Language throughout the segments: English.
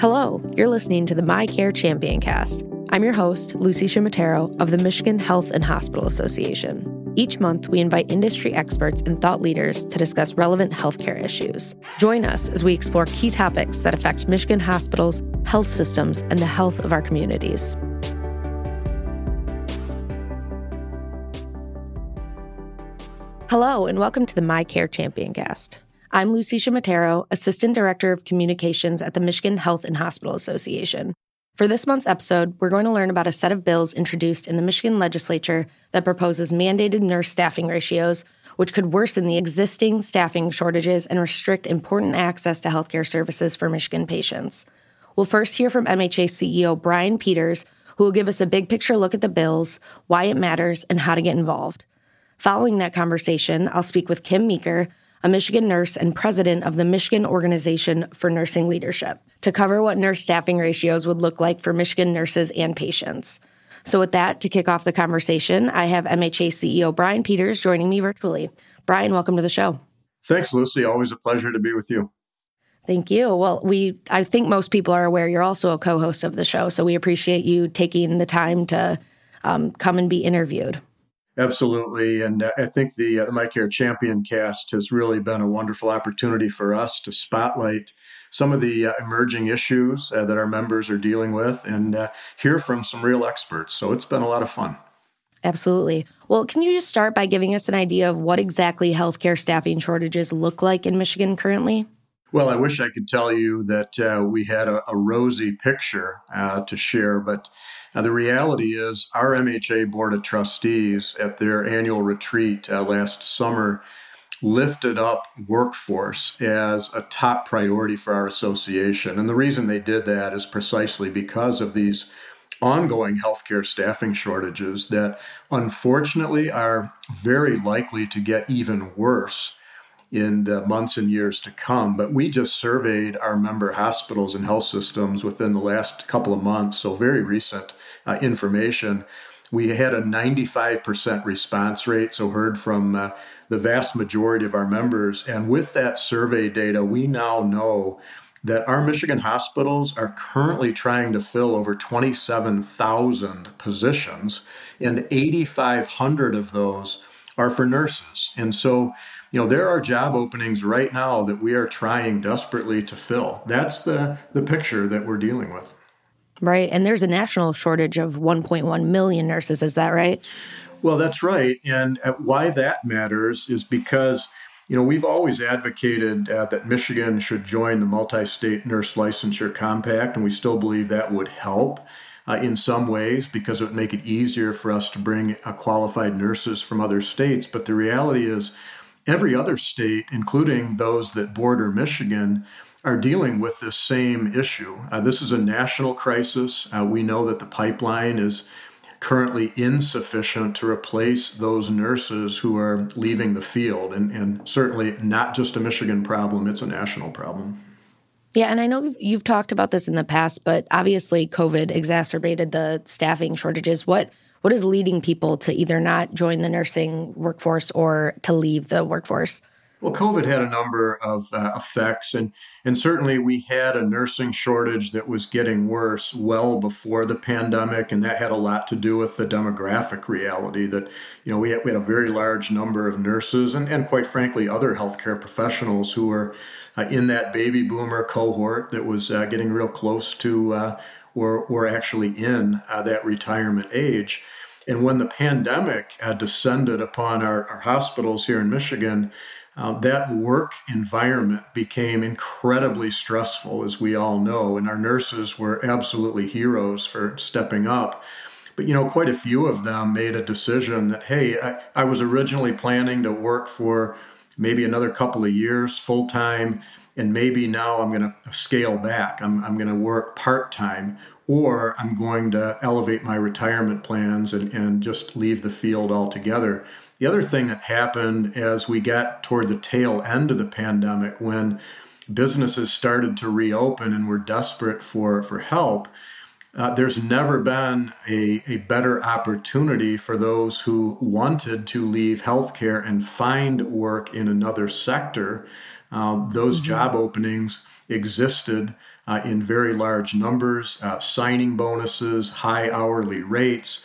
Hello, you're listening to the MiCare Champion cast. I'm your host, Lucy Shimatero of the Michigan Health and Hospital Association. Each month, we invite industry experts and thought leaders to discuss relevant healthcare issues. Join us as we explore key topics that affect Michigan hospitals, health systems, and the health of our communities. Hello, and welcome to the MiCare Champion cast. I'm Lucy Shimatero, Assistant Director of Communications at the Michigan Health and Hospital Association. For this month's episode, we're going to learn about a set of bills introduced in the Michigan legislature that proposes mandated nurse staffing ratios, which could worsen the existing staffing shortages and restrict important access to healthcare services for Michigan patients. We'll first hear from MHA CEO Brian Peters, who will give us a big picture look at the bills, why it matters, and how to get involved. Following that conversation, I'll speak with Kim Meeker, a Michigan nurse and president of the Michigan Organization for Nursing Leadership, to cover what nurse staffing ratios would look like for Michigan nurses and patients. So, with that, to kick off the conversation, I have MHA CEO Brian Peters joining me virtually. Brian, welcome to the show. Thanks, Lucy. Always a pleasure to be with you. Thank you. Well, we I think most people are aware you're also a co-host of the show, so we appreciate you taking the time to um, come and be interviewed. Absolutely. And uh, I think the, uh, the MiCare Champion cast has really been a wonderful opportunity for us to spotlight some of the uh, emerging issues uh, that our members are dealing with and uh, hear from some real experts. So it's been a lot of fun. Absolutely. Well, can you just start by giving us an idea of what exactly healthcare staffing shortages look like in Michigan currently? Well, I wish I could tell you that uh, we had a, a rosy picture to share, but now, the reality is, our MHA Board of Trustees at their annual retreat uh, last summer lifted up workforce as a top priority for our association. And the reason they did that is precisely because of these ongoing healthcare staffing shortages that unfortunately are very likely to get even worse in the months and years to come. But we just surveyed our member hospitals and health systems within the last couple of months, so very recent uh, information. We had a 95% response rate, so heard from uh, the vast majority of our members. And with that survey data, we now know that our Michigan hospitals are currently trying to fill over 27,000 positions, and 8,500 of those are for nurses. And so, you know, there are job openings right now that we are trying desperately to fill. That's the, the picture that we're dealing with. Right. And there's a national shortage of 1.1 million nurses. Is that right? Well, that's right. And uh, why that matters is because, you know, we've always advocated uh, that Michigan should join the multi state nurse licensure compact, and we still believe that would help. Uh, in some ways, because it would make it easier for us to bring uh, qualified nurses from other states. But the reality is, every other state, including those that border Michigan, are dealing with this same issue. Uh, this is a national crisis. Uh, we know that the pipeline is currently insufficient to replace those nurses who are leaving the field, and, and certainly not just a Michigan problem, it's a national problem. Yeah, and I know you've talked about this in the past, but obviously COVID exacerbated the staffing shortages. What what is leading people to either not join the nursing workforce or to leave the workforce? Well, COVID had a number of uh, effects, and and certainly we had a nursing shortage that was getting worse well before the pandemic, and that had a lot to do with the demographic reality that you know we had, we had a very large number of nurses and and quite frankly other healthcare professionals who were uh, in that baby boomer cohort that was uh, getting real close to uh, or were actually in uh, that retirement age. And when the pandemic had descended upon our, our hospitals here in Michigan, um, that work environment became incredibly stressful, as we all know, and our nurses were absolutely heroes for stepping up. But you know, quite a few of them made a decision that, hey, I, I was originally planning to work for maybe another couple of years full time, and maybe now I'm going to scale back. I'm, I'm going to work part time, or I'm going to elevate my retirement plans and, and just leave the field altogether. The other thing that happened as we got toward the tail end of the pandemic, when businesses started to reopen and were desperate for, for help, uh, there's never been a, a better opportunity for those who wanted to leave healthcare and find work in another sector. Uh, those mm-hmm. job openings existed uh, in very large numbers, uh, signing bonuses, high hourly rates.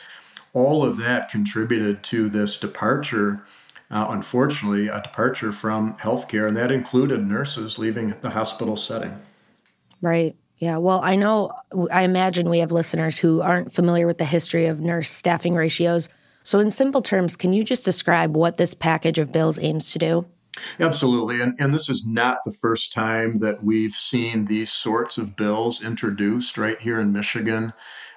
All of that contributed to this departure, uh, unfortunately, a departure from healthcare, and that included nurses leaving the hospital setting. Right. Yeah. Well, I know, I imagine we have listeners who aren't familiar with the history of nurse staffing ratios. So, in simple terms, can you just describe what this package of bills aims to do? Absolutely. And, and this is not the first time that we've seen these sorts of bills introduced right here in Michigan.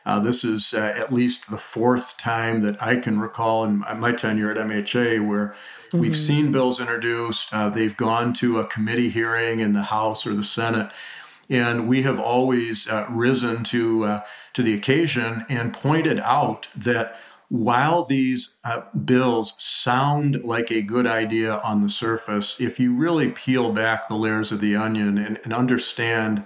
Uh, this is uh, at least the fourth time that I can recall in my tenure at MHA where mm-hmm. we've seen bills introduced. Uh, they've gone to a committee hearing in the House or the Senate. And we have always uh, risen to, uh, to the occasion and pointed out that while these uh, bills sound like a good idea on the surface, if you really peel back the layers of the onion and, and understand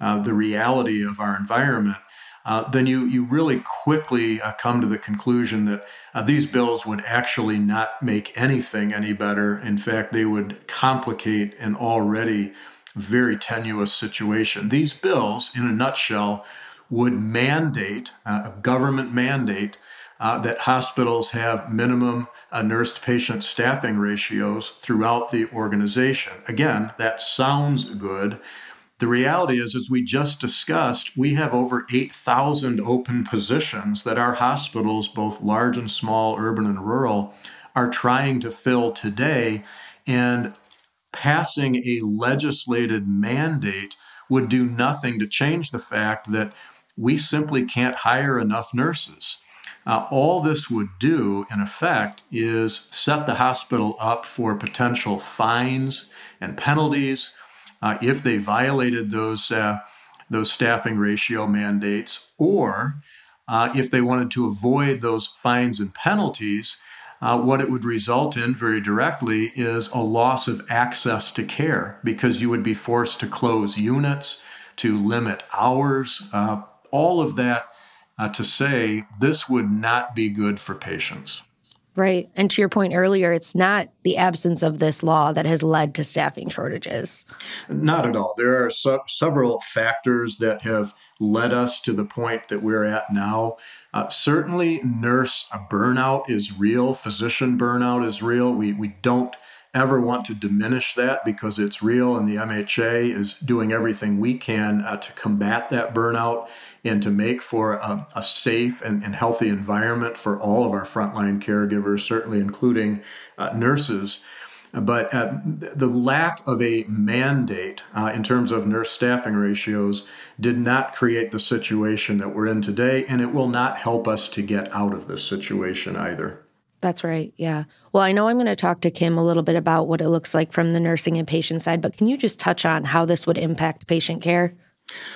uh, the reality of our environment, uh, then you, you really quickly uh, come to the conclusion that uh, these bills would actually not make anything any better. In fact, they would complicate an already very tenuous situation. These bills, in a nutshell, would mandate, uh, a government mandate, uh, that hospitals have minimum uh, nurse patient staffing ratios throughout the organization. Again, that sounds good. The reality is, as we just discussed, we have over 8,000 open positions that our hospitals, both large and small, urban and rural, are trying to fill today. And passing a legislated mandate would do nothing to change the fact that we simply can't hire enough nurses. Uh, all this would do, in effect, is set the hospital up for potential fines and penalties uh, if they violated those uh, those staffing ratio mandates, or uh, if they wanted to avoid those fines and penalties. Uh, what it would result in very directly is a loss of access to care because you would be forced to close units, to limit hours. Uh, all of that to say this would not be good for patients. Right. And to your point earlier, it's not the absence of this law that has led to staffing shortages. Not at all. There are several factors that have led us to the point that we're at now. Uh, certainly, nurse burnout is real, physician burnout is real. We, we don't ever want to diminish that because it's real, and the MHA is doing everything we can uh, to combat that burnout and to make for a, a safe and, and, healthy environment for all of our frontline caregivers, certainly including uh, nurses. But uh, the lack of a mandate uh, in terms of nurse staffing ratios did not create the situation that we're in today, and it will not help us to get out of this situation either. That's right. Yeah. Well, I know I'm going to talk to Kim a little bit about what it looks like from the nursing and patient side, but can you just touch on how this would impact patient care?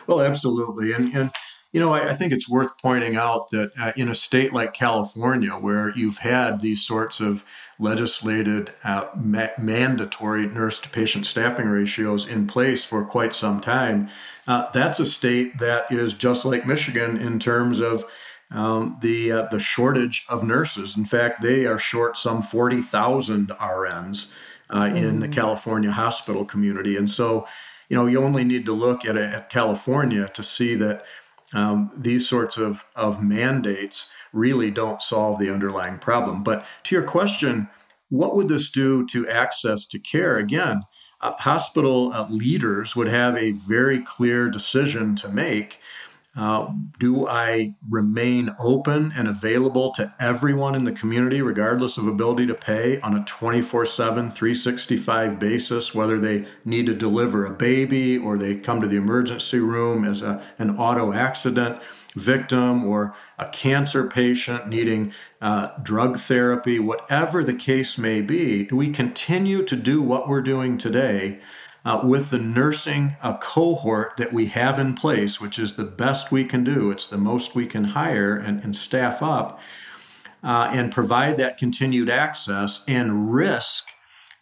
Well, absolutely. And, and you know, I, I, think it's worth pointing out that uh, in a state like California, where you've had these sorts of legislated uh, ma- mandatory nurse to patient staffing ratios in place for quite some time, uh, that's a state that is just like Michigan in terms of um, the uh, the shortage of nurses. In fact, they are short some forty thousand RNs mm. in the mm. California hospital community, and so you know you only need to look at, at California to see that um, these sorts of, of mandates really don't solve the underlying problem. But to your question, what would this do to access to care? Again, uh, hospital uh, leaders would have a very clear decision to make uh, do I remain open and available to everyone in the community, regardless of ability to pay, on a 24 7, 365 basis, whether they need to deliver a baby or they come to the emergency room as a, an auto accident victim or a cancer patient needing uh, drug therapy, whatever the case may be? Do we continue to do what we're doing today? Uh, with the nursing uh, cohort that we have in place, which is the best we can do, it's the most we can hire and, and staff up, uh, and provide that continued access and risk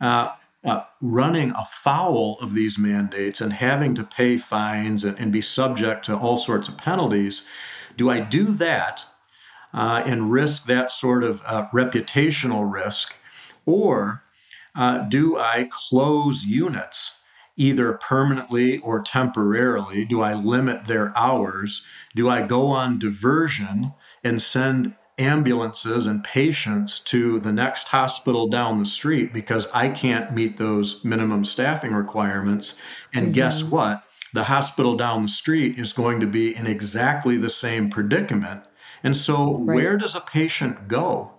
uh, uh, running afoul of these mandates and having to pay fines and, and, be subject to all sorts of penalties. Do I do that uh, and risk that sort of reputational risk? Or do I close units either permanently or temporarily? Do I limit their hours? Do I go on diversion and send ambulances and patients to the next hospital down the street because I can't meet those minimum staffing requirements? And mm-hmm. guess what? The hospital down the street is going to be in exactly the same predicament. And so, right. where does a patient go?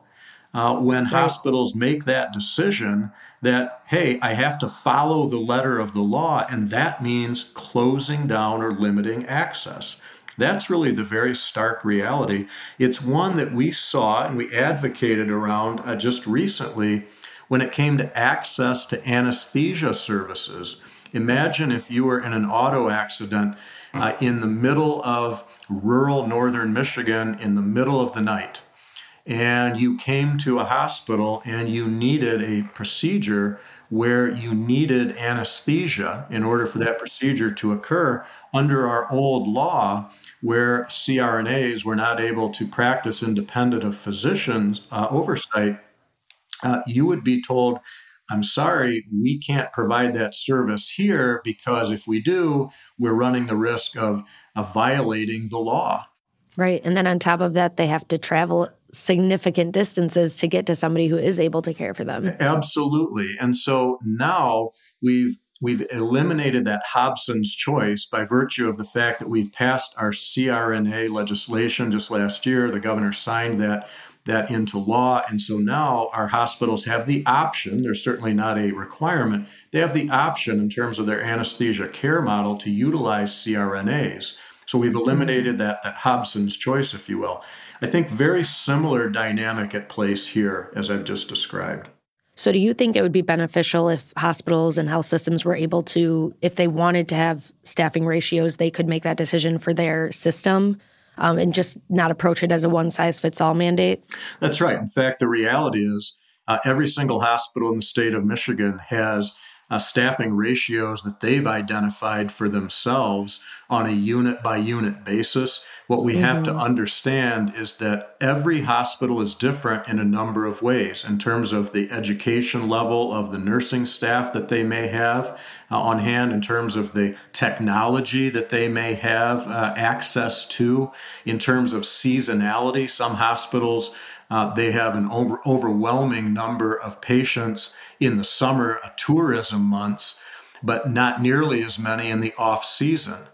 Uh, when right. hospitals make that decision that, hey, I have to follow the letter of the law, and that means closing down or limiting access. That's really the very stark reality. It's one that we saw and we advocated around uh, just recently when it came to access to anesthesia services. Imagine if you were in an auto accident uh, in the middle of rural northern Michigan in the middle of the night and you came to a hospital and you needed a procedure where you needed anesthesia in order for that procedure to occur under our old law where CRNAs were not able to practice independent of physicians uh, oversight, uh, you would be told, I'm sorry, we can't provide that service here because if we do, we're running the risk of, of violating the law. Right. And then on top of that, they have to travel significant distances to get to somebody who is able to care for them. Absolutely. And so now we've we've eliminated that Hobson's choice by virtue of the fact that we've passed our CRNA legislation just last year. The governor signed that that into law. And so now our hospitals have the option, there's certainly not a requirement, they have the option in terms of their anesthesia care model to utilize CRNAs. So we've eliminated that, that Hobson's choice, if you will. I think very similar dynamic at place here as I've just described. So, do you think it would be beneficial if hospitals and health systems were able to, if they wanted to have staffing ratios, they could make that decision for their system um, and just not approach it as a one size fits all mandate? That's right. In fact, the reality is uh, every single hospital in the state of Michigan has uh, staffing ratios that they've identified for themselves on a unit by unit basis. What we mm-hmm. have to mm-hmm. understand is that every hospital is different in a number of ways in terms of the education level of the nursing staff that they may have uh, on hand, in terms of the technology that they may have uh, access to, in terms of seasonality. Some hospitals uh, they have an over- overwhelming number of patients in the summer uh, tourism months, but not nearly as many in the off season.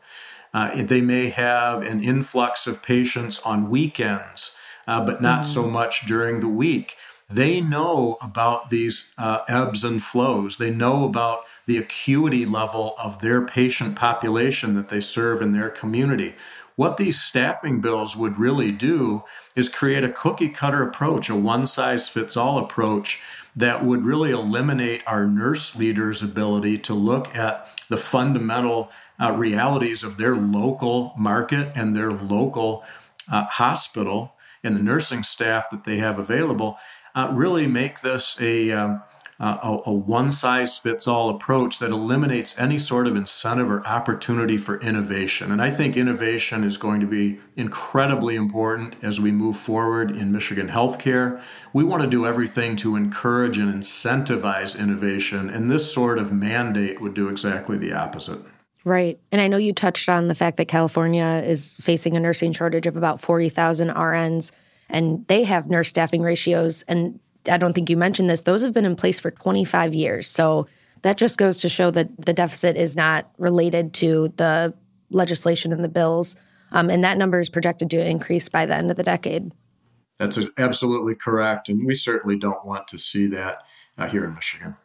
Uh, they may have an influx of patients on weekends, uh, but not so mm. much during the week. They know about these uh, ebbs and flows. They know about the acuity level of their patient population that they serve in their community. What these staffing bills would really do is create a cookie cutter approach, a one size fits all approach that would really eliminate our nurse leaders' ability to look at the fundamental uh, realities of their local market and their local uh, hospital and the nursing staff that they have available. Uh, really make this a um, Uh, a, a one size fits all approach that eliminates any sort of incentive or opportunity for innovation. And I think innovation is going to be incredibly important as we move forward in Michigan healthcare. We want to do everything to encourage and incentivize innovation, and this sort of mandate would do exactly the opposite. Right. And I know you touched on the fact that California is facing a nursing shortage of about 40,000 RNs, and they have nurse staffing ratios and I don't think you mentioned this, those have been in place for 25 years. So that just goes to show that the deficit is not related to the legislation and the bills. Um, and that number is projected to increase by the end of the decade. That's absolutely correct. And we certainly don't want to see that uh, here in Michigan.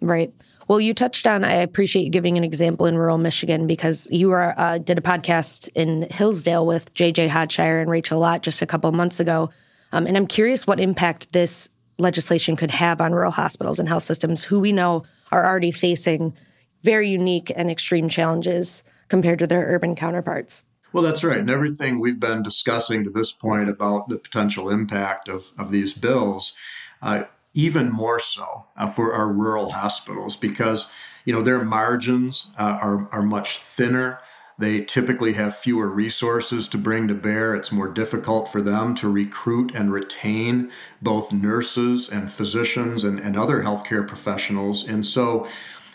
Right. Well, you touched on, I appreciate you giving an example in rural Michigan because you were, uh, did a podcast in Hillsdale with JJ Hodshire and Rachel Lott just a couple months ago. Um, and I'm curious what impact this legislation could have on rural hospitals and health systems who we know are already facing very unique and extreme challenges compared to their urban counterparts. Well, that's right. And everything we've been discussing to this point about the potential impact of, of these bills, uh, even more so uh, for our rural hospitals, because you know their margins uh, are, are much thinner. They typically have fewer resources to bring to bear. It's more difficult for them to recruit and retain both nurses and physicians and, and other healthcare professionals. And so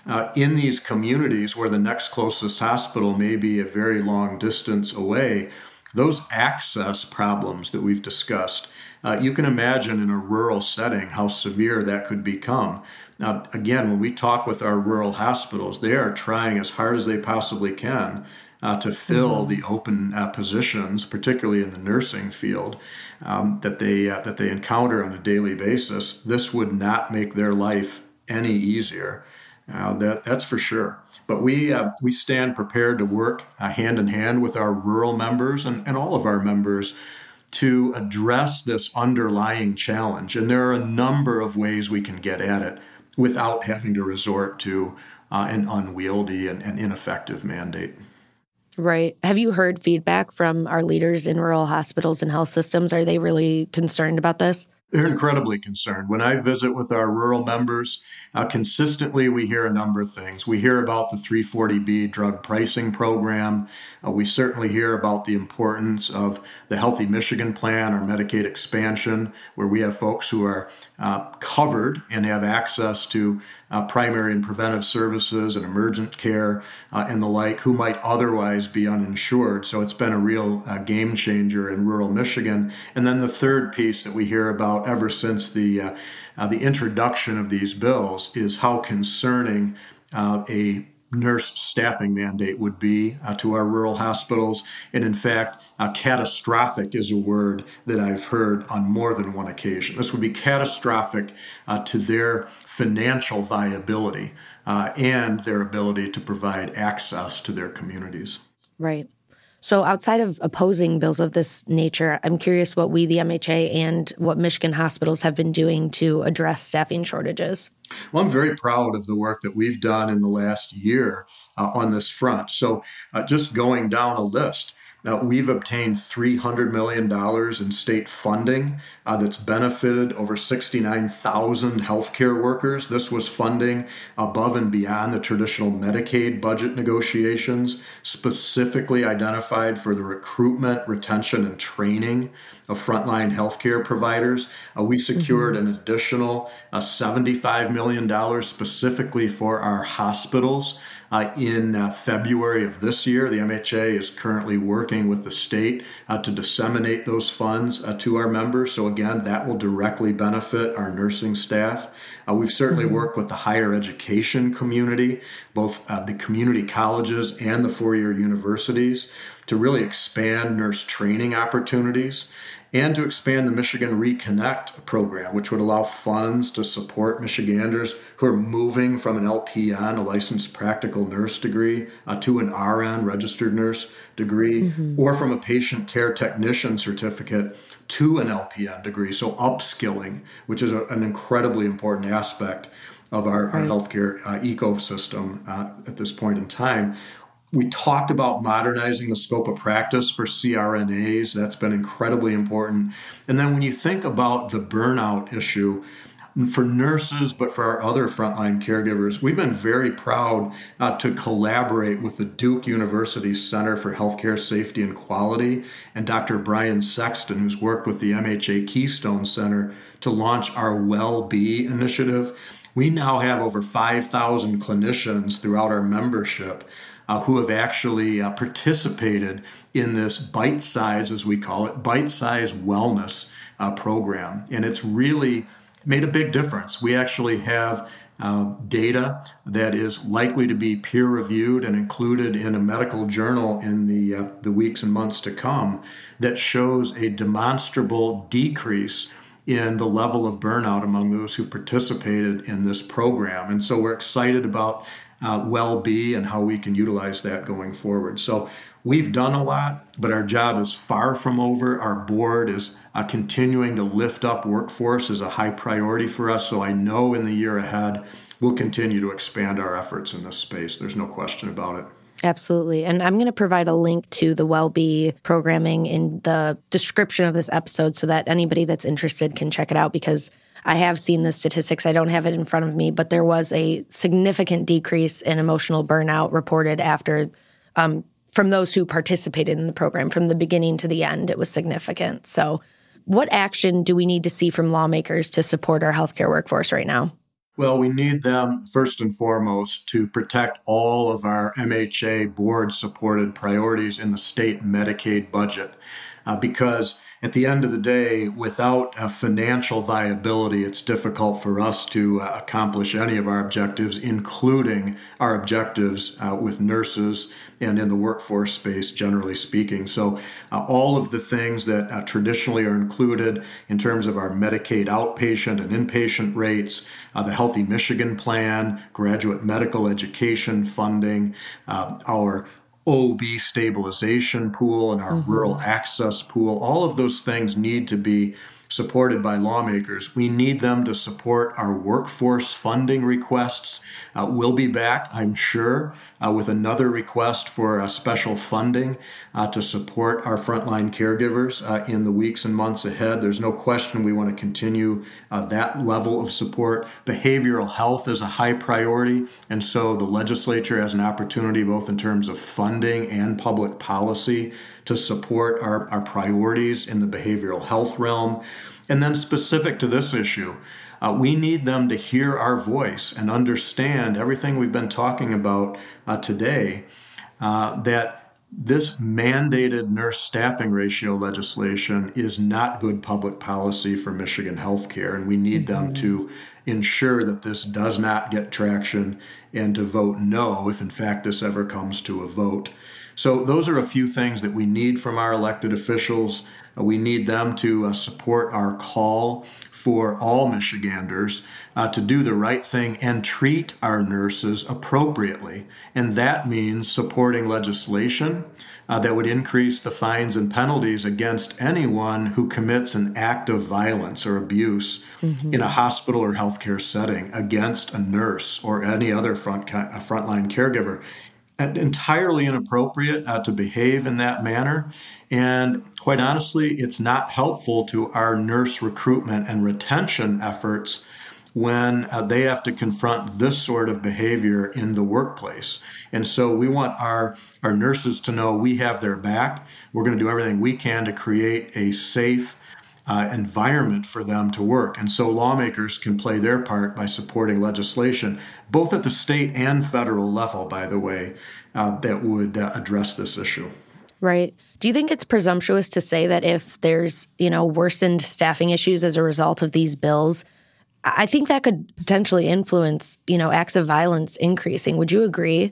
uh, in these communities where the next closest hospital may be a very long distance away, those access problems that we've discussed, uh, you can imagine in a rural setting how severe that could become. Now, again, when we talk with our rural hospitals, they are trying as hard as they possibly can uh, to fill mm-hmm. the open uh, positions, particularly in the nursing field, um, that they uh, that they encounter on a daily basis. This would not make their life any easier. Uh, that that's for sure. But we uh, we stand prepared to work uh, hand in hand with our rural members and, and all of our members to address this underlying challenge. And there are a number of ways we can get at it without having to resort to an unwieldy and, and ineffective mandate. Right. Have you heard feedback from our leaders in rural hospitals and health systems? Are they really concerned about this? They're incredibly concerned. When I visit with our rural members, uh, consistently we hear a number of things. We hear about the 340B drug pricing program. Uh, we certainly hear about the importance of the Healthy Michigan Plan or Medicaid expansion, where we have folks who are uh, covered and have access to uh, primary and preventive services and emergent care uh, and the like who might otherwise be uninsured. So it's been a real uh, game changer in rural Michigan. And then the third piece that we hear about ever since the uh, the introduction of these bills is how concerning a nurse staffing mandate would be uh, to our rural hospitals. And in fact, uh, catastrophic is a word that I've heard on more than one occasion. This would be catastrophic uh, to their financial viability uh, and their ability to provide access to their communities. Right. So, outside of opposing bills of this nature, I'm curious what we, the MHA, and what Michigan hospitals have been doing to address staffing shortages. Well, I'm very proud of the work that we've done in the last year uh, on this front. So, uh, just going down a list, now, we've obtained $300 million in state funding uh, that's benefited over 69,000 healthcare workers. This was funding above and beyond the traditional Medicaid budget negotiations, specifically identified for the recruitment, retention, and training of frontline healthcare providers. Uh, we secured mm-hmm. an additional uh, $75 million specifically for our hospitals. Uh, in uh, February of this year, the MHA is currently working with the state uh, to disseminate those funds uh, to our members. So, again, that will directly benefit our nursing staff. Uh, we've certainly mm-hmm. worked with the higher education community, both uh, the community colleges and the four year universities, to really expand nurse training opportunities and to expand the Michigan Reconnect program, which would allow funds to support Michiganders who are moving from an LPN, a licensed practical nurse degree, uh, to an RN, registered nurse degree, mm-hmm. or from a patient care technician certificate to an LPN degree. So, upskilling, which is a, an incredibly important aspect of our, right. our healthcare uh, ecosystem uh, at this point in time. We talked about modernizing the scope of practice for CRNAs. That's been incredibly important. And then when you think about the burnout issue, for nurses, but for our other frontline caregivers, we've been very proud uh, to collaborate with the Duke University Center for Healthcare Safety and Quality and Dr. Brian Sexton, who's worked with the MHA Keystone Center to launch our WellB initiative. We now have over 5,000 clinicians throughout our membership uh, who have actually uh, participated in this bite size, as we call it, bite size wellness uh, program. And it's really made a big difference. We actually have uh, data that is likely to be peer reviewed and included in a medical journal in the, uh, the weeks and months to come that shows a demonstrable decrease in the level of burnout among those who participated in this program. And so we're excited about uh, WellB and how we can utilize that going forward. So we've done a lot, but our job is far from over. Our board is uh, continuing to lift up workforce is a high priority for us. So I know in the year ahead, we'll continue to expand our efforts in this space. There's no question about it. Absolutely. And I'm going to provide a link to the WellB programming in the description of this episode so that anybody that's interested can check it out because I have seen the statistics. I don't have it in front of me, but there was a significant decrease in emotional burnout reported after um, from those who participated in the program from the beginning to the end. It was significant. So, what action do we need to see from lawmakers to support our healthcare workforce right now? Well, we need them first and foremost to protect all of our MHA board supported priorities in the state Medicaid budget uh, because at the end of the day, without a financial viability, it's difficult for us to uh, accomplish any of our objectives, including our objectives uh, with nurses and in the workforce space, generally speaking. So, uh, all of the things that uh, traditionally are included in terms of our Medicaid outpatient and inpatient rates, uh, the Healthy Michigan Plan, graduate medical education funding, uh, our OB stabilization pool and our mm-hmm. rural access pool, all of those things need to be supported by lawmakers. We need them to support our workforce funding requests. Uh, we'll be back, I'm sure, uh, with another request for uh, special funding uh, to support our frontline caregivers uh, in the weeks and months ahead. There's no question we want to continue uh, that level of support. Behavioral health is a high priority, and so the legislature has an opportunity, both in terms of funding and public policy, to support our, our priorities in the behavioral health realm. And then, specific to this issue, uh, we need them to hear our voice and understand everything we've been talking about uh, today uh, that this mandated nurse staffing ratio legislation is not good public policy for Michigan healthcare, and we need mm-hmm. them to ensure that this does not get traction and to vote no if, in fact, this ever comes to a vote. So, those are a few things that we need from our elected officials. Uh, we need them to uh, support our call for all Michiganders uh, to do the right thing and treat our nurses appropriately. And that means supporting legislation uh, that would increase the fines and penalties against anyone who commits an act of violence or abuse mm-hmm. in a hospital or healthcare setting against a nurse or any other front frontline caregiver entirely inappropriate uh, to behave in that manner. And quite honestly, it's not helpful to our nurse recruitment and retention efforts when uh, they have to confront this sort of behavior in the workplace. And so we want our, our nurses to know we have their back. We're going to do everything we can to create a safe, uh, environment for them to work. And so lawmakers can play their part by supporting legislation, both at the state and federal level, by the way, uh, that would uh, address this issue. Right. Do you think it's presumptuous to say that if there's, you know, worsened staffing issues as a result of these bills, I think that could potentially influence, you know, acts of violence increasing. Would you agree?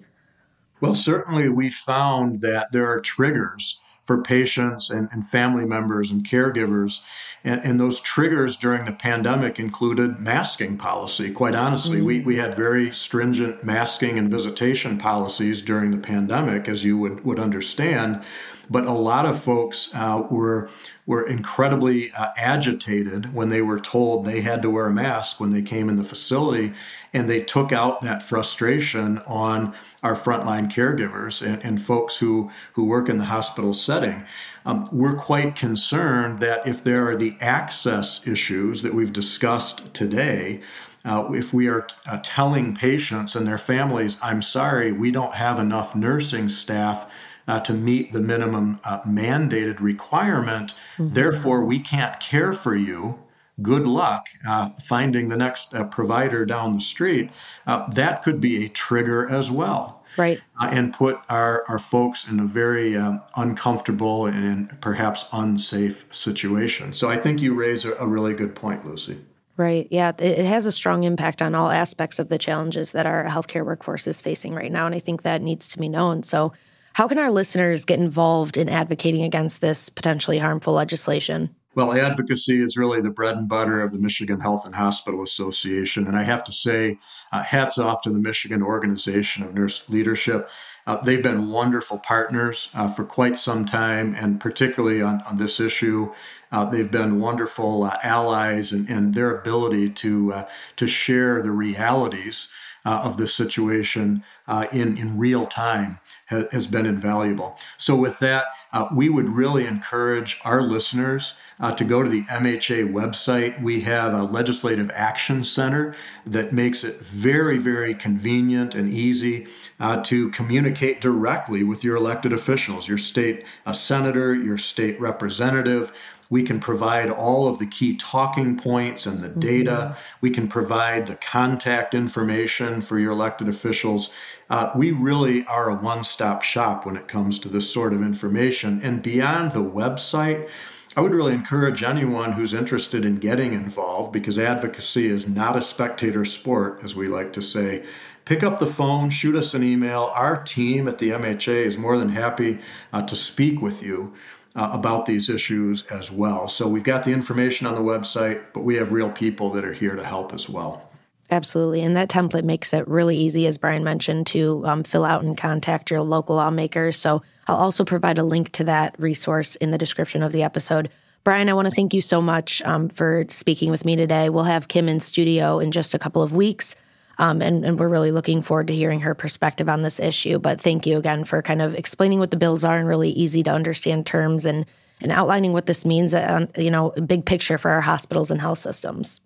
Well, certainly we found that there are triggers for patients and, and family members and caregivers. And, and, those triggers during the pandemic included masking policy. Quite honestly, mm-hmm. we, we had very stringent masking and visitation policies during the pandemic, as you would, would understand. But a lot of folks uh, were were incredibly uh, agitated when they were told they had to wear a mask when they came in the facility, and they took out that frustration on our frontline caregivers and, and folks who who work in the hospital setting. Um, we're quite concerned that if there are the access issues that we've discussed today, uh, if we are uh, telling patients and their families, I'm sorry, we don't have enough nursing staff uh, to meet the minimum uh, mandated requirement. Mm-hmm. Therefore, we can't care for you. Good luck uh, finding the next uh, provider down the street. Uh, that could be a trigger as well. Right. Uh, and put our, our folks in a very um, uncomfortable and perhaps unsafe situation. So I think you raise a, a really good point, Lucy. Right. Yeah. It has a strong impact on all aspects of the challenges that our healthcare workforce is facing right now. And I think that needs to be known. So, how can our listeners get involved in advocating against this potentially harmful legislation? Well, advocacy is really the bread and butter of the Michigan Health and Hospital Association. And I have to say, uh, hats off to the Michigan Organization of Nurse Leadership. Uh, they've been wonderful partners uh, for quite some time, and particularly on, on this issue. Uh, they've been wonderful uh, allies and, and, their ability to, uh, to share the realities of this situation in, in real time has been invaluable. So, with that, uh, we would really encourage our listeners uh, to go to the MHA website. We have a legislative action center that makes it very, very convenient and easy uh, to communicate directly with your elected officials, your state senator, your state representative, We can provide all of the key talking points and the data. Mm-hmm. We can provide the contact information for your elected officials. Uh, we really are a one stop shop when it comes to this sort of information. And beyond the website, I would really encourage anyone who's interested in getting involved because advocacy is not a spectator sport, as we like to say. Pick up the phone, shoot us an email. Our team at the MHA is more than happy uh, to speak with you uh, about these issues as well. So we've got the information on the website, but we have real people that are here to help as well. Absolutely. And that template makes it really easy, as Brian mentioned, to um, fill out and contact your local lawmakers. So I'll also provide a link to that resource in the description of the episode. Brian, I want to thank you so much um, for speaking with me today. We'll have Kim in studio in just a couple of weeks. Um, and, and, we're really looking forward to hearing her perspective on this issue. But thank you again for kind of explaining what the bills are in really easy to understand terms and and outlining what this means, uh, you know, big picture for our hospitals and health systems.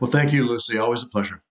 Well, thank you, Lucy. Always a pleasure.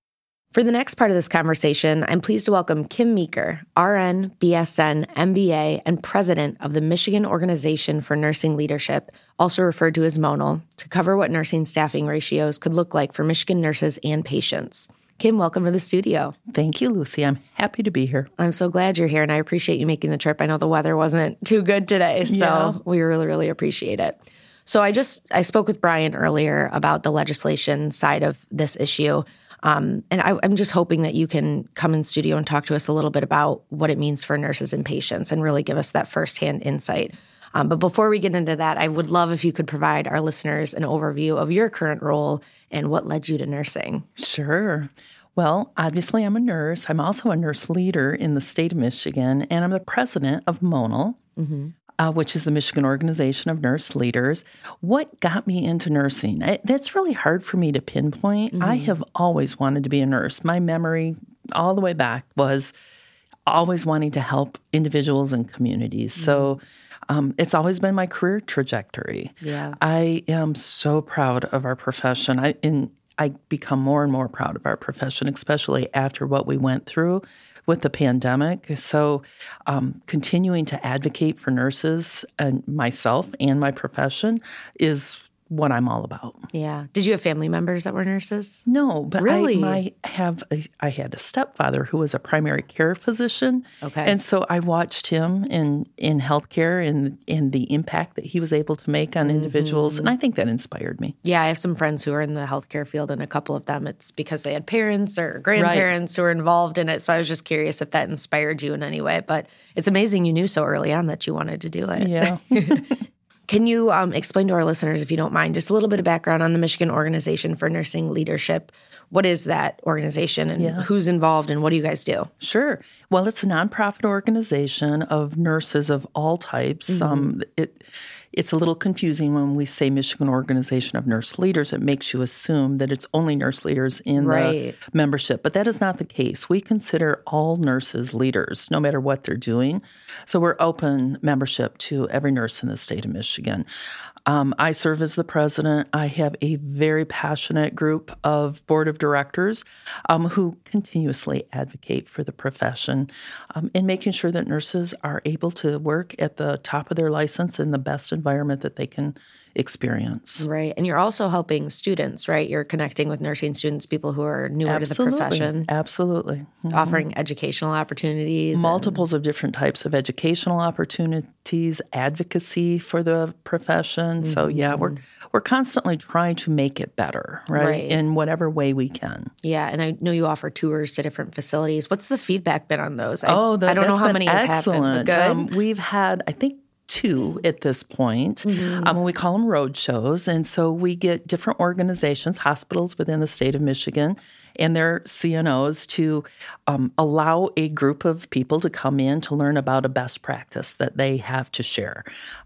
For the next part of this conversation, I'm pleased to welcome Kim Meeker, RN, BSN, MBA, and president of the Michigan Organization for Nursing Leadership, also referred to as MONAL, to cover what nursing staffing ratios could look like for Michigan nurses and patients. Kim, welcome to the studio. Thank you, Lucy. I'm happy to be here. I'm so glad you're here, and I appreciate you making the trip. I know the weather wasn't too good today, so yeah. we really, really appreciate it. So I just I spoke with Brian earlier about the legislation side of this issue. Um, and I, am just hoping that you can come in studio and talk to us a little bit about what it means for nurses and patients and really give us that firsthand insight. Um, but before we get into that, I would love if you could provide our listeners an overview of your current role and what led you to nursing. Sure. Well, obviously, I'm a nurse. I'm also a nurse leader in the state of Michigan, and I'm the president of MONAL, mm-hmm uh, which is the Michigan Organization of Nurse Leaders. What got me into nursing? I, that's really hard for me to pinpoint. Mm-hmm. I have always wanted to be a nurse. My memory, all the way back, was always wanting to help individuals and communities. Mm-hmm. So um, it's always been my career trajectory. Yeah. I am so proud of our profession. I in I become more and more proud of our profession, especially after what we went through with the pandemic. So, um, continuing to advocate for nurses and myself and my profession is what I'm all about. Yeah. Did you have family members that were nurses? No, but really? I, I have a, I had a stepfather who was a primary care physician. Okay. And so I watched him in in healthcare and in the impact that he was able to make on mm-hmm. individuals and I think that inspired me. Yeah, I have some friends who are in the healthcare field and a couple of them it's because they had parents or grandparents right. who were involved in it. So I was just curious if that inspired you in any way, but it's amazing you knew so early on that you wanted to do it. Yeah. Can you um, explain to our listeners, if you don't mind, just a little bit of background on the Michigan Organization for Nursing Leadership? What is that organization and yeah. who's involved and what do you guys do? Sure. Well, it's a nonprofit organization of nurses of all types. Mm-hmm. Um, it it's a little confusing when we say Michigan Organization of Nurse Leaders. It makes you assume that it's only nurse leaders in right. the membership, but that is not the case. We consider all nurses leaders, no matter what they're doing. So we're open membership to every nurse in the state of Michigan. Um, I serve as the president. I have a very passionate group of board of directors um, who continuously advocate for the profession um, and making sure that nurses are able to work at the top of their license in the best environment that they can experience. Right. And you're also helping students, right? You're connecting with nursing students, people who are newer Absolutely. to the profession. Absolutely. Mm-hmm. Offering educational opportunities. Multiples and... of different types of educational opportunities, advocacy for the profession. Mm-hmm. So yeah, we're we're constantly trying to make it better, right? right? In whatever way we can. Yeah, and I know you offer tours to different facilities. What's the feedback been on those? I, oh, the, I don't know how many excellent. Have happened, um, we've had, I think, two at this point. Mm-hmm. Um, we call them road shows. And so we get different organizations, hospitals within the state of Michigan, and their CNOs to um, allow a group of people to come in to learn about a best practice that they have to share.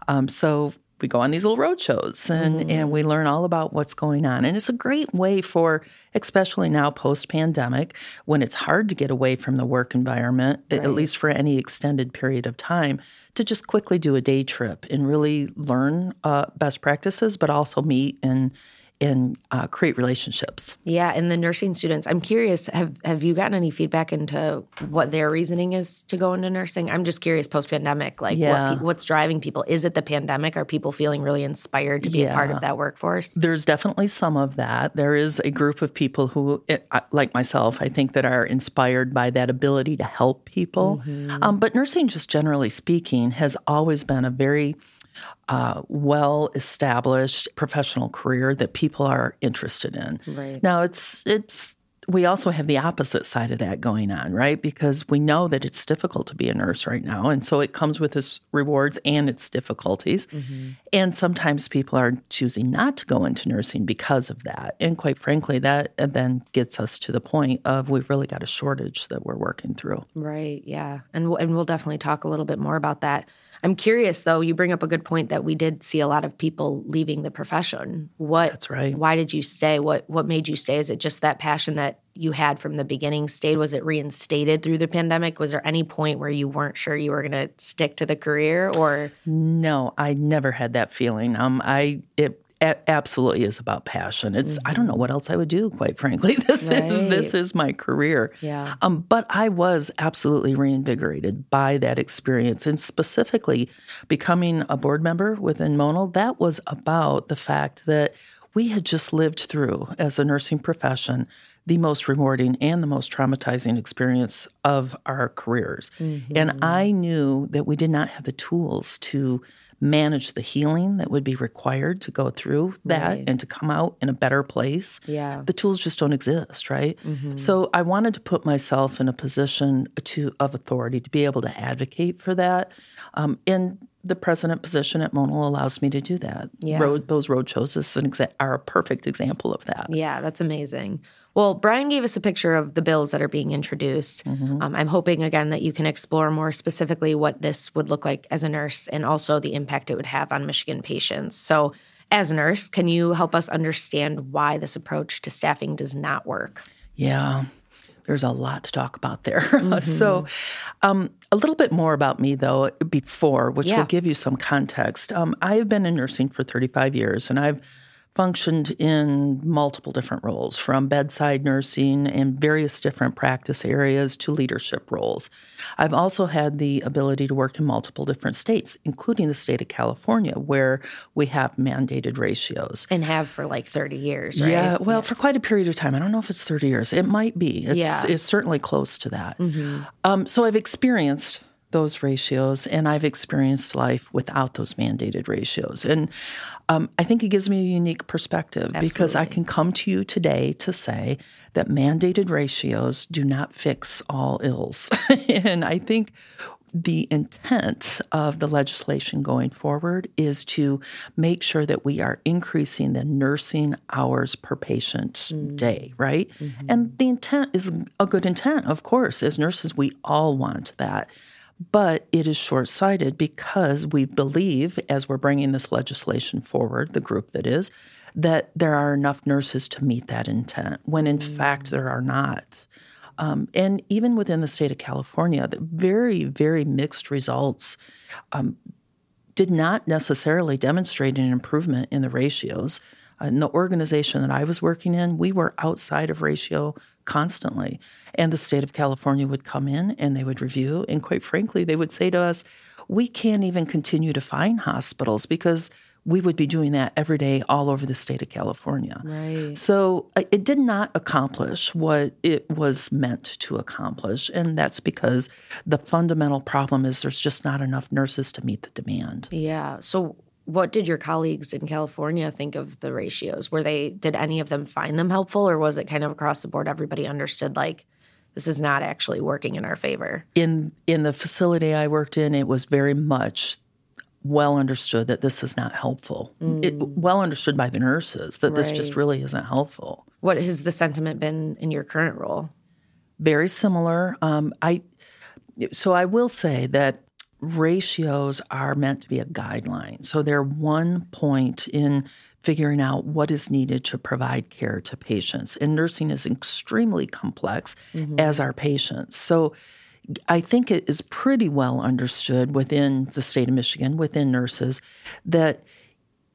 Um, so we go on these little road shows and, mm-hmm. and we learn all about what's going on. And it's a great way for, especially now post pandemic, when it's hard to get away from the work environment, right. at least for any extended period of time, to just quickly do a day trip and really learn uh, best practices, but also meet and and uh, create relationships. Yeah, and the nursing students, I'm curious, have have you gotten any feedback into what their reasoning is to go into nursing? I'm just curious post pandemic, like yeah. what, what's driving people? Is it the pandemic? Are people feeling really inspired to be yeah. a part of that workforce? There's definitely some of that. There is a group of people who, eh, like myself, I think that are inspired by that ability to help people. Mm-hmm. Um, but nursing, just generally speaking, has always been a very uh, well established professional career that people are interested in. Right. Now it's it's we also have the opposite side of that going on, right? Because we know that it's difficult to be a nurse right now. And so it comes with its rewards and its difficulties. Mm-hmm. And sometimes people are choosing not to go into nursing because of that. And quite frankly, that then gets us to the point of we've really got a shortage that we're working through. Right. Yeah. And, we'll, and we'll definitely talk a little bit more about that. I'm curious though, you bring up a good point that we did see a lot of people leaving the profession. What That's right. Why did you stay? What what made you stay? Is it just that passion that you had from the beginning stayed? Was it reinstated through the pandemic? Was there any point where you weren't sure you were going to stick to the career or No, I never had that feeling. Um I it a- absolutely is about passion. It's mm-hmm. I don't know mm-hmm. what else I would do, quite frankly. This right. is this is my career. Yeah. Um, but I was absolutely reinvigorated by that experience, and specifically becoming a board member within Monal. That was about the fact that we had just lived through as a nursing profession the most rewarding and the most traumatizing experience of our careers. Mm-hmm. And I knew that we did not have the tools to manage the healing that would be required to go through that right. and to come out in a better place. Yeah. The tools just don't exist, right? Mm-hmm. So I wanted to put myself in a position to of authority to be able to advocate for that. Um, and the president position at Monal allows me to do that. Yeah. Road, those road shows is exa- are a perfect example of that. Yeah, that's amazing. Well, Brian gave us a picture of the bills that are being introduced. Mm-hmm. Um, I'm hoping again that you can explore more specifically what this would look like as a nurse and also the impact it would have on Michigan patients. So, as a nurse, can you help us understand why this approach to staffing does not work? Yeah, there's a lot to talk about there. Mm-hmm. so, um, a little bit more about me, though, before, which yeah. will give you some context. Um, I have been in nursing for 35 years, and I've functioned in multiple different roles, from bedside nursing and various different practice areas to leadership roles. I've also had the ability to work in multiple different states, including the state of California, where we have mandated ratios. And have for like 30 years, right? Yeah, well, yeah. for quite a period of time. I don't know if it's 30 years. It might be. It's, yeah. it's certainly close to that. Mm-hmm. Um, so I've experienced those ratios, and I've experienced life without those mandated ratios. And um, I think it gives me a unique perspective Absolutely. because I can come to you today to say that mandated ratios do not fix all ills. and I think the intent of the legislation going forward is to make sure that we are increasing the nursing hours per patient mm. day, right? Mm-hmm. And the intent is a good intent, of course. As nurses, we all want that. But it is short sighted because we believe, as we're bringing this legislation forward, the group that is, that there are enough nurses to meet that intent, when in mm. fact there are not. Um, and even within the state of California, the very, very mixed results um, did not necessarily demonstrate an improvement in the ratios. in the organization that I was working in, we were outside of ratio constantly. And the state of California would come in and they would review. And quite frankly, they would say to us, we can't even continue to find hospitals because we would be doing that every day all over the state of California. Right. So uh, it did not accomplish what it was meant to accomplish. And that's because the fundamental problem is there's just not enough nurses to meet the demand. Yeah. So what did your colleagues in California think of the ratios? Were they did any of them find them helpful or was it kind of across the board everybody understood like this is not actually working in our favor? In in the facility I worked in, it was very much well understood that this is not helpful. Mm. It, well understood by the nurses that right. this just really isn't helpful. What has the sentiment been in your current role? Very similar. Um, I so I will say that ratios are meant to be a guideline. So they're one point in figuring out what is needed to provide care to patients. And nursing is extremely complex mm-hmm. as are patients. So I think it is pretty well understood within the state of Michigan, within nurses, that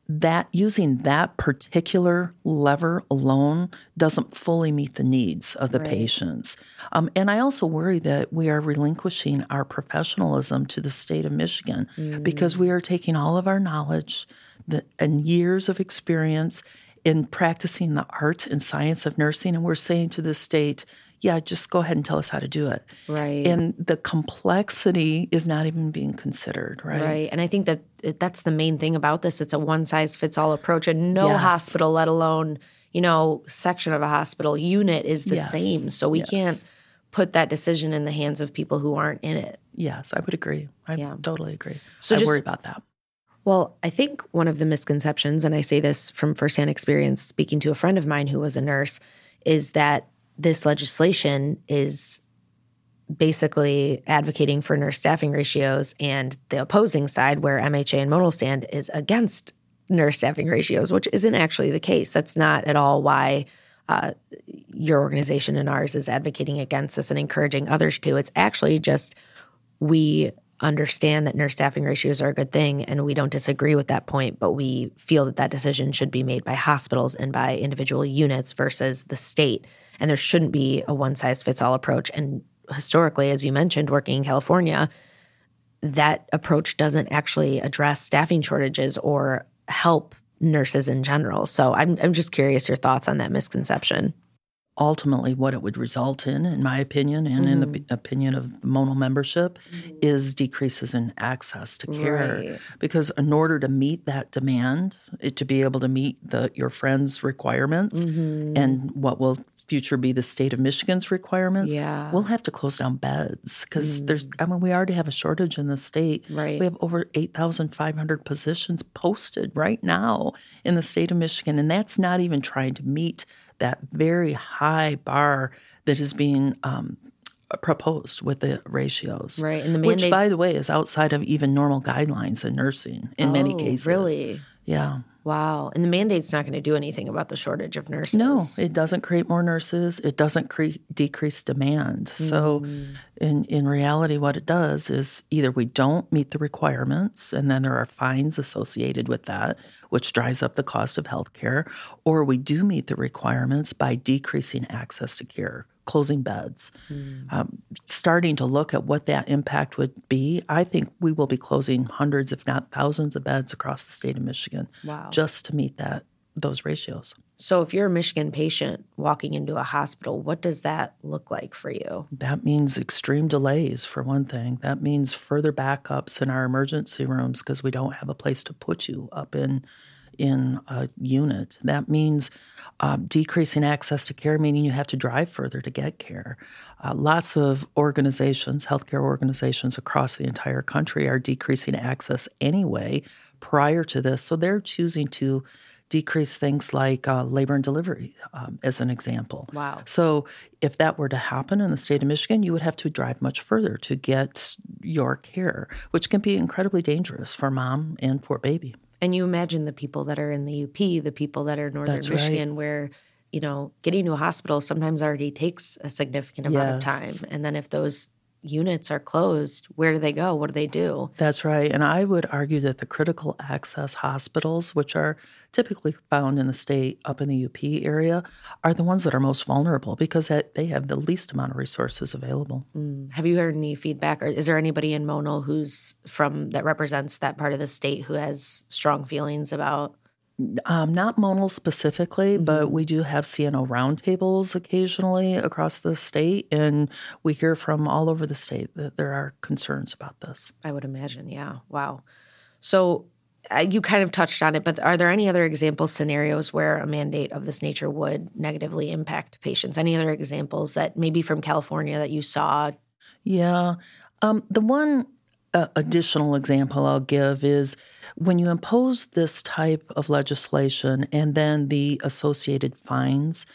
that using that particular lever alone doesn't fully meet the needs of the right. patients. Um, and I also worry that we are relinquishing our professionalism to the state of Michigan mm. because we are taking all of our knowledge the, and years of experience in practicing the art and science of nursing, and we're saying to the state, yeah, just go ahead and tell us how to do it. Right. And the complexity is not even being considered, right? Right. And I think that that's the main thing about this. It's a one size fits all approach, and no yes. hospital, let alone, you know, section of a hospital unit is the yes. same. So we yes. can't put that decision in the hands of people who aren't in it. Yes, I would agree. I yeah. totally agree. So I just, worry about that. Well, I think one of the misconceptions, and I say this from firsthand experience speaking to a friend of mine who was a nurse, is that this legislation is basically advocating for nurse staffing ratios, and the opposing side, where MHA and Monal stand, is against nurse staffing ratios, which isn't actually the case. That's not at all why uh, your organization and ours is advocating against this and encouraging others to. It's actually just we understand that nurse staffing ratios are a good thing and we don't disagree with that point but we feel that that decision should be made by hospitals and by individual units versus the state and there shouldn't be a one size fits all approach and historically as you mentioned working in California that approach doesn't actually address staffing shortages or help nurses in general so i'm i'm just curious your thoughts on that misconception ultimately what it would result in, in my opinion, and mm. in the mm-hmm. opinion of the Monal membership, mm. is decreases in access to care. Right. Because in order to meet that demand, it, to be able to meet the your friends' requirements mm-hmm. and what will future be the state of Michigan's requirements, yeah. we'll have to close down beds because mm. there's, I mean, we already have a shortage in the state. Right. We have over 8,500 positions posted right now in the state of Michigan, and that's not even trying to meet that very high bar that is being um, proposed with the ratios. Right. And the mandates... Which, by the way, is outside of even normal guidelines in nursing in oh, many cases. Really? Yeah. Wow. And the mandate's not going to do anything about the shortage of nurses. No, it doesn't create more nurses. It doesn't cre- decrease demand. Mm. So, in, in reality, what it does is either we don't meet the requirements, and then there are fines associated with that, which drives up the cost of health care, or we do meet the requirements by decreasing access to care closing beds, mm. um, starting to look at what that impact would be. I think we will be closing hundreds, if not thousands, of beds across the state of Michigan wow. just to meet that those ratios. So, if you're a Michigan patient walking into a hospital, what does that look like for you? That means extreme delays, for one thing. That means further backups in our emergency rooms because we don't have a place to put you up in in a unit. That means um, decreasing access to care, meaning you have to drive further to get care. Uh, lots of organizations, healthcare organizations across the entire country, are decreasing access anyway prior to this. So they're choosing to decrease things like uh, labor and delivery, um, as an example. Wow. So, if that were to happen in the state of Michigan, you would have to drive much further to get your care, which can be incredibly dangerous for mom and for baby. And you imagine the people that are in the UP, the people that are northern That's Michigan, right. where you know getting to a hospital sometimes already takes a significant amount yes. of time. And then if those units are closed, where do they go? What do they do? That's right. And I would argue that the critical access hospitals, which are typically found in the state up in the UP area, are the ones that are most vulnerable because they have the least amount of resources available. Mm. Have you heard any feedback, or is there anybody in Monal who's from that represents that part of the state who has strong feelings about? Um, not Monal specifically, mm-hmm. but we do have CNO roundtables occasionally across the state, and we hear from all over the state that there are concerns about this. I would imagine, yeah. Wow. So uh, you kind of touched on it, but are there any other example scenarios where a mandate of this nature would negatively impact patients? Any other examples that maybe from California that you saw? Yeah. Um, the one uh, additional example I'll give is when you impose this type of legislation and then the associated fines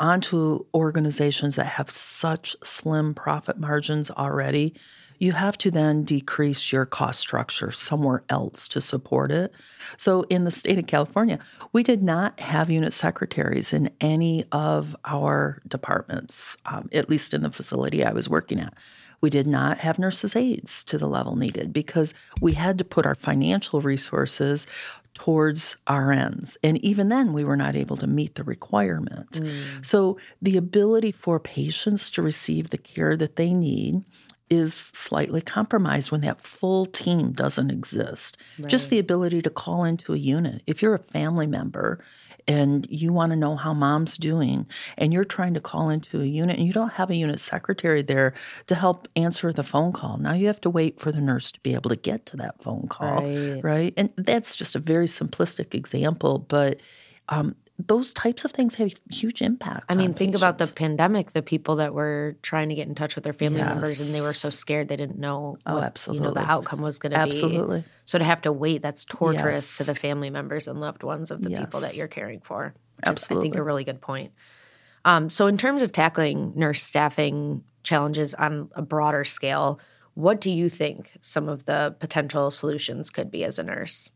onto organizations that have such slim profit margins already, you have to then decrease your cost structure somewhere else to support it. So, in the state of California, we did not have unit secretaries in any of our departments, um, at least in the facility I was working at. We did not have nurses' aides to the level needed because we had to put our financial resources towards RNs. And even then, we were not able to meet the requirement. Mm. So, the ability for patients to receive the care that they need is slightly compromised when that full team doesn't exist. Right. Just the ability to call into a unit. If you're a family member and you want to know how mom's doing and you're trying to call into a unit and you don't have a unit secretary there to help answer the phone call now you have to wait for the nurse to be able to get to that phone call right, right? and that's just a very simplistic example but um, those types of things have huge impacts. I mean, think patients. about the pandemic, the people that were trying to get in touch with their family yes. members and they were so scared they didn't know oh, what absolutely. you know the outcome was going to be. Absolutely. So to have to wait, that's torturous yes. to the family members and loved ones of the yes. people that you're caring for. absolutely. I think a really good point. Um, so in terms of tackling nurse staffing challenges on a broader scale, what do you think some of the potential solutions could be as a nurse?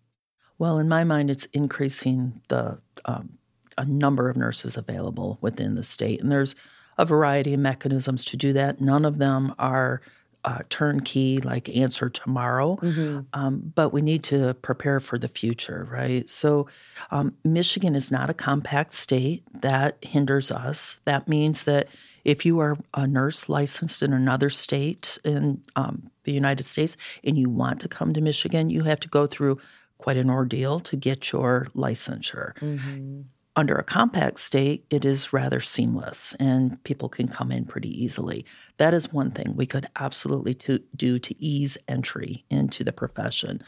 Well, in my mind, it's increasing the um, a number of nurses available within the state. And there's a variety of mechanisms to do that. None of them are uh, turnkey, like answer tomorrow, mm-hmm. um, but we need to prepare for the future, right? So, um, Michigan is not a compact state. That hinders us. That means that if you are a nurse licensed in another state in um, the United States and you want to come to Michigan, you have to go through quite an ordeal to get your licensure. Mm-hmm under a compact state, it is rather seamless and people can come in pretty easily. That is one thing we could absolutely to, do to ease entry into the profession.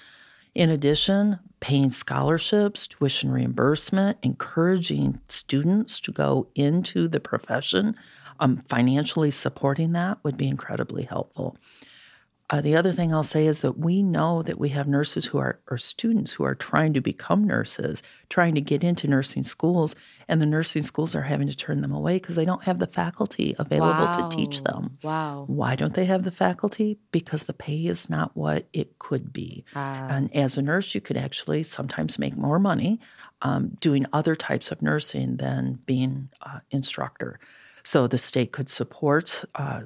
In addition, paying scholarships, tuition reimbursement, encouraging students to go into the profession, um, financially supporting that would be incredibly helpful. Uh, the other thing I'll say is that we know that we have nurses who are, or students who are trying to become nurses, trying to get into nursing schools, and the nursing schools are having to turn them away because they don't have the faculty available wow. to teach them. Wow. Why don't they have the faculty? Because the pay is not what it could be. Ah. And as a nurse, you could actually sometimes make more money um, doing other types of nursing than being uh, instructor. So the state could support. Uh,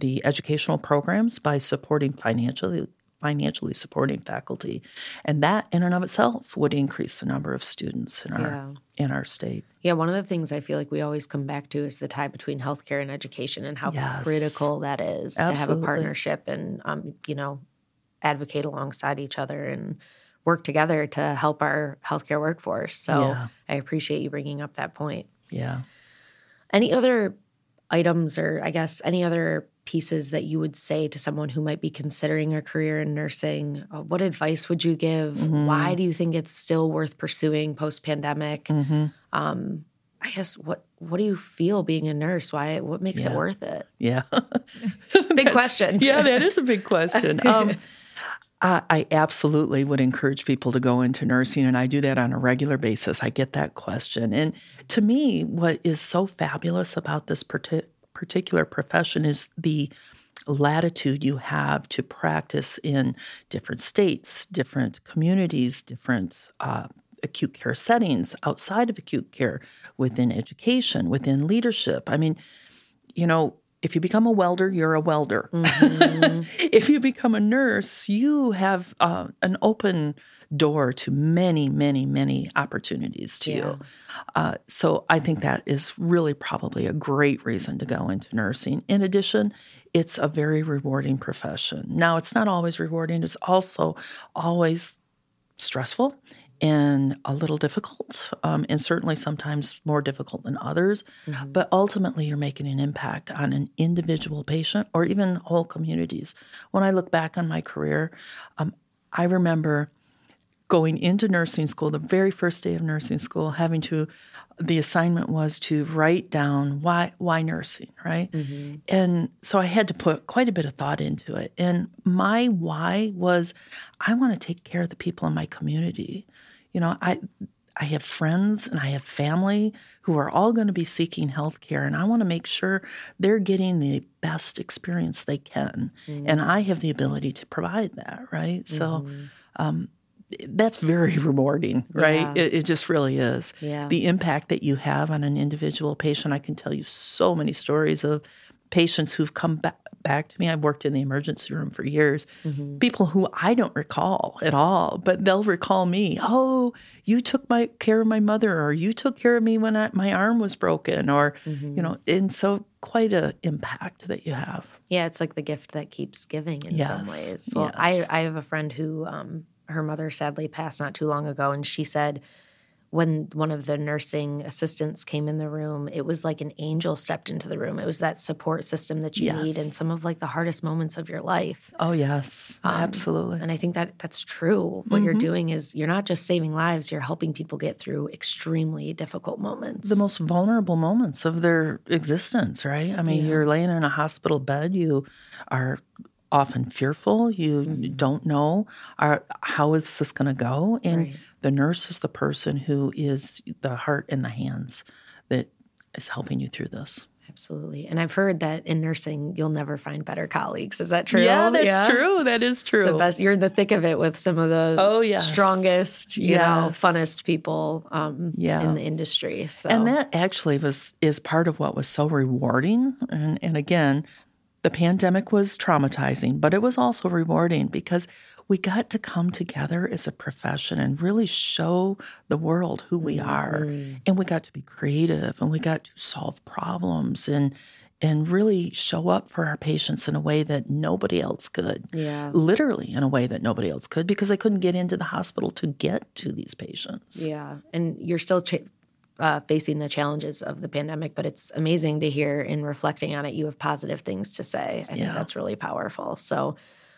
the educational programs by supporting financially financially supporting faculty and that in and of itself would increase the number of students in our yeah. in our state yeah one of the things i feel like we always come back to is the tie between healthcare and education and how yes. critical that is Absolutely. to have a partnership and um, you know advocate alongside each other and work together to help our healthcare workforce so yeah. i appreciate you bringing up that point yeah any other items or i guess any other pieces that you would say to someone who might be considering a career in nursing? Uh, what advice would you give? Mm-hmm. Why do you think it's still worth pursuing post pandemic? Mm-hmm. Um, I guess what what do you feel being a nurse? Why what makes yeah. it worth it? Yeah, big question. yeah, that is a big question. Um, I, I absolutely would encourage people to go into nursing, and I do that on a regular basis. I get that question, and to me, what is so fabulous about this particular particular profession is the latitude you have to practice in different states, different communities, different uh, acute care settings outside of acute care, within education, within leadership. I mean, you know, if you become a welder, you're a welder. Mm-hmm. if you become a nurse, you have uh, an open door to many, many, many opportunities to yeah. you. Uh, so I think that is really probably a great reason to go into nursing. In addition, it's a very rewarding profession. Now, it's not always rewarding, it's also always stressful and a little difficult, um, and certainly sometimes more difficult than others. Mm-hmm. But ultimately, you're making an impact on an individual patient or even whole communities. When I look back on my career, um, I remember going into nursing school, the very first day of nursing school, having to, the assignment was to write down why why nursing, right? Mm-hmm. And so I had to put quite a bit of thought into it. And my why was, I want to take care of the people in my community. You know, I I have friends and I have family who are all going to be seeking health care, and I want to make sure they're getting the best experience they can. Mm-hmm. And I have the ability to provide that, right? Mm-hmm. So, um, that's very rewarding, right? Yeah. It, it, just really is. Yeah. The impact that you have on an individual patient. I can tell you so many stories of patients who've come back back to me. I've worked in the emergency room for years. Mm-hmm. People who I don't recall at all, but they'll recall me. Oh, you took my care of my mother, or you took care of me when I, my arm was broken, or mm-hmm. you know, and so quite a impact that you have. Yeah, it's like the gift that keeps giving in yes. some ways. Well, yes. I I have a friend who um, her mother sadly passed not too long ago, and she said when one of the nursing assistants came in the room, it was like an angel stepped into the room. It was that support system that you yes. need in some of like the hardest moments of your life. Oh yes, um, absolutely. And I think that that's true. What mm-hmm. you're doing is you're not just saving lives; you're helping people get through extremely difficult moments, the most vulnerable moments of their existence. Right? I mean, yeah. you're laying in a hospital bed. You are often fearful. You mm-hmm. don't know are, how is this going to go, and right. The nurse is the person who is the heart and the hands that is helping you through this. Absolutely. And I've heard that in nursing, you'll never find better colleagues. Is that true? Yeah, that's yeah. true. That is true. The best. You're in the thick of it with some of the oh, yes. strongest, you yes. know, funnest people um, yeah. in the industry. So. And that actually was is part of what was so rewarding. And, and again, the pandemic was traumatizing, but it was also rewarding because we got to come together as a profession and really show the world who we are. Mm-hmm. And we got to be creative and we got to solve problems and and really show up for our patients in a way that nobody else could. Yeah. Literally in a way that nobody else could because they couldn't get into the hospital to get to these patients. Yeah. And you're still uh, facing the challenges of the pandemic, but it's amazing to hear in reflecting on it, you have positive things to say. I yeah. think that's really powerful. So,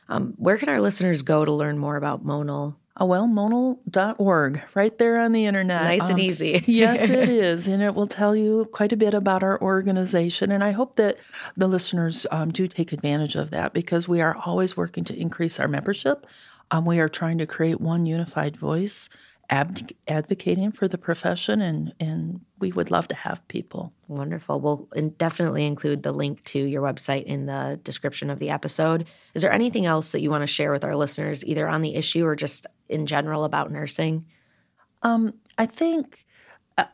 um, where can our listeners go to learn more about Monal? Oh, well, monal.org, right there on the internet. Nice um, and easy. yes, it is. And it will tell you quite a bit about our organization. And I hope that the listeners um, do take advantage of that because we are always working to increase our membership. Um, we are trying to create one unified voice ab- advocating for the profession, and and we would love to have people. Wonderful. We'll definitely include the link to your website in the description of the episode. Is there anything else that you want to share with our listeners, either on the issue or just in general about nursing? Um, I think.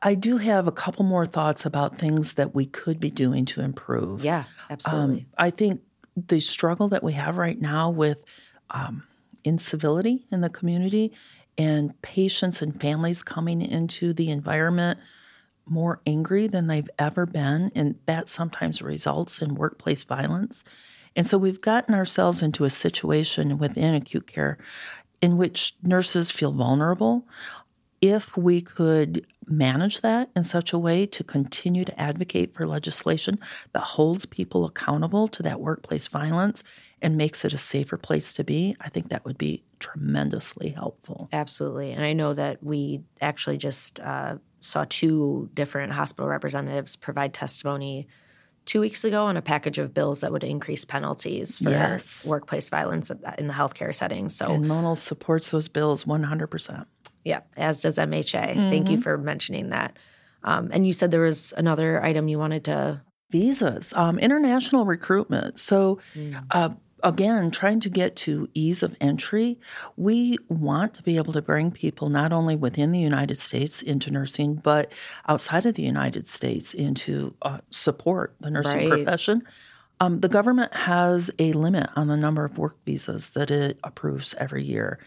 I do have a couple more thoughts about things that we could be doing to improve. Yeah, absolutely. Um, I think the struggle that we have right now with um, incivility in the community and patients and families coming into the environment more angry than they've ever been. And that sometimes results in workplace violence. And so we've gotten ourselves into a situation within acute care in which nurses feel vulnerable. If we could manage that in such a way to continue to advocate for legislation that holds people accountable to that workplace violence and makes it a safer place to be, I think that would be tremendously helpful. Absolutely. And I know that we actually just uh, saw two different hospital representatives provide testimony two weeks ago on a package of bills that would increase penalties for yes. workplace violence in the healthcare setting. So, and Monal supports those bills 100%. Yeah, as does MHA. Mm-hmm. Thank you mm-hmm. for mentioning that. Um, and you said there was another item you wanted to visas, um, international recruitment. So, mm. uh, again, trying to get to ease of entry, we want to be able to bring people not only within the United States into nursing, but outside of the United States into uh, support the nursing right. profession. Um, the government has a limit on the number of work visas that it approves every year.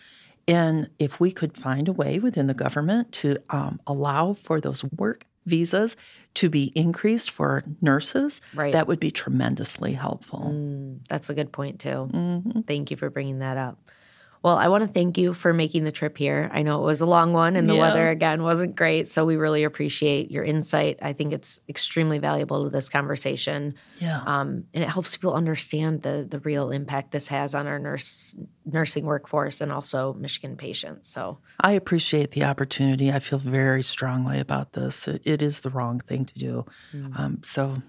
And if we could find a way within the government to um, allow for those work visas to be increased for nurses, right. that would be tremendously helpful. Mm, that's a good point, too. Mm-hmm. Thank you for bringing that up. Well, I want to thank you for making the trip here. I know it was a long one and the yeah. weather again wasn't great. So we really appreciate your insight. I think it's extremely valuable to this conversation. Yeah. Um, and it helps people understand the the real impact this has on our nurse nursing workforce and also Michigan patients. So I appreciate the opportunity. I feel very strongly about this. it, it is the wrong thing to do. Mm. Um, so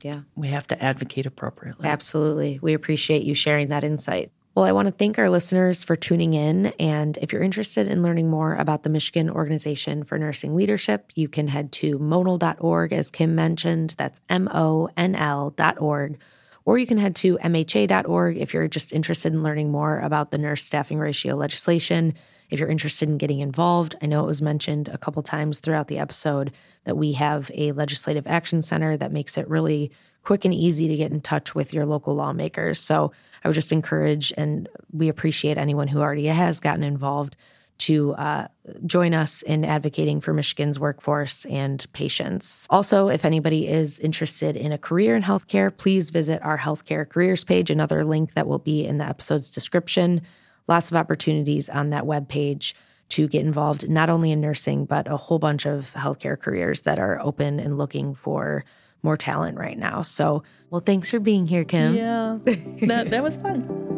yeah. We have to advocate appropriately. Absolutely. We appreciate you sharing that insight. Well, I want to thank our listeners for tuning in. And if you're interested in learning more about the Michigan Organization for Nursing Leadership, you can head to monal.org, as Kim mentioned. That's M O N L.org. Or you can head to MHA.org if you're just interested in learning more about the nurse staffing ratio legislation. If you're interested in getting involved, I know it was mentioned a couple times throughout the episode that we have a legislative action center that makes it really quick and easy to get in touch with your local lawmakers. So I would just encourage, and we appreciate anyone who already has gotten involved to uh, join us in advocating for Michigan's workforce and patients. Also, if anybody is interested in a career in healthcare, please visit our healthcare careers page, another link that will be in the episode's description. Lots of opportunities on that webpage to get involved, not only in nursing, but a whole bunch of healthcare careers that are open and looking for more talent right now. So, well, thanks for being here, Kim. Yeah, that, that was fun.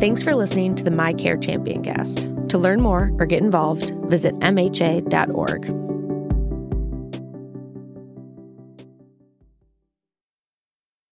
Thanks for listening to the MiCare Champion cast. To learn more or get involved, visit MHA.org.